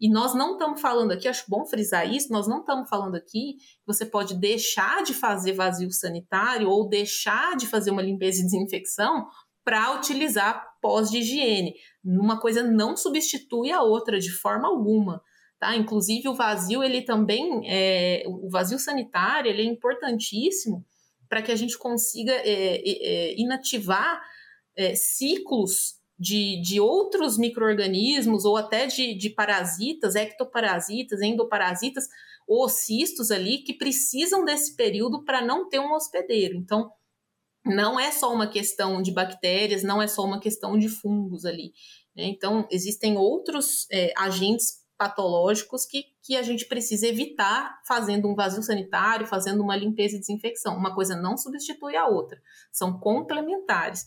E nós não estamos falando aqui, acho bom frisar isso, nós não estamos falando aqui que você pode deixar de fazer vazio sanitário ou deixar de fazer uma limpeza e desinfecção para utilizar pós de higiene. Uma coisa não substitui a outra de forma alguma. Tá? Inclusive o vazio, ele também, é, o vazio sanitário, ele é importantíssimo para que a gente consiga é, é, é inativar é, ciclos de, de outros micro-organismos ou até de, de parasitas, ectoparasitas, endoparasitas ou cistos ali que precisam desse período para não ter um hospedeiro. Então, não é só uma questão de bactérias, não é só uma questão de fungos ali. Né? Então, existem outros é, agentes patológicos que, que a gente precisa evitar fazendo um vazio sanitário, fazendo uma limpeza e desinfecção. Uma coisa não substitui a outra, são complementares.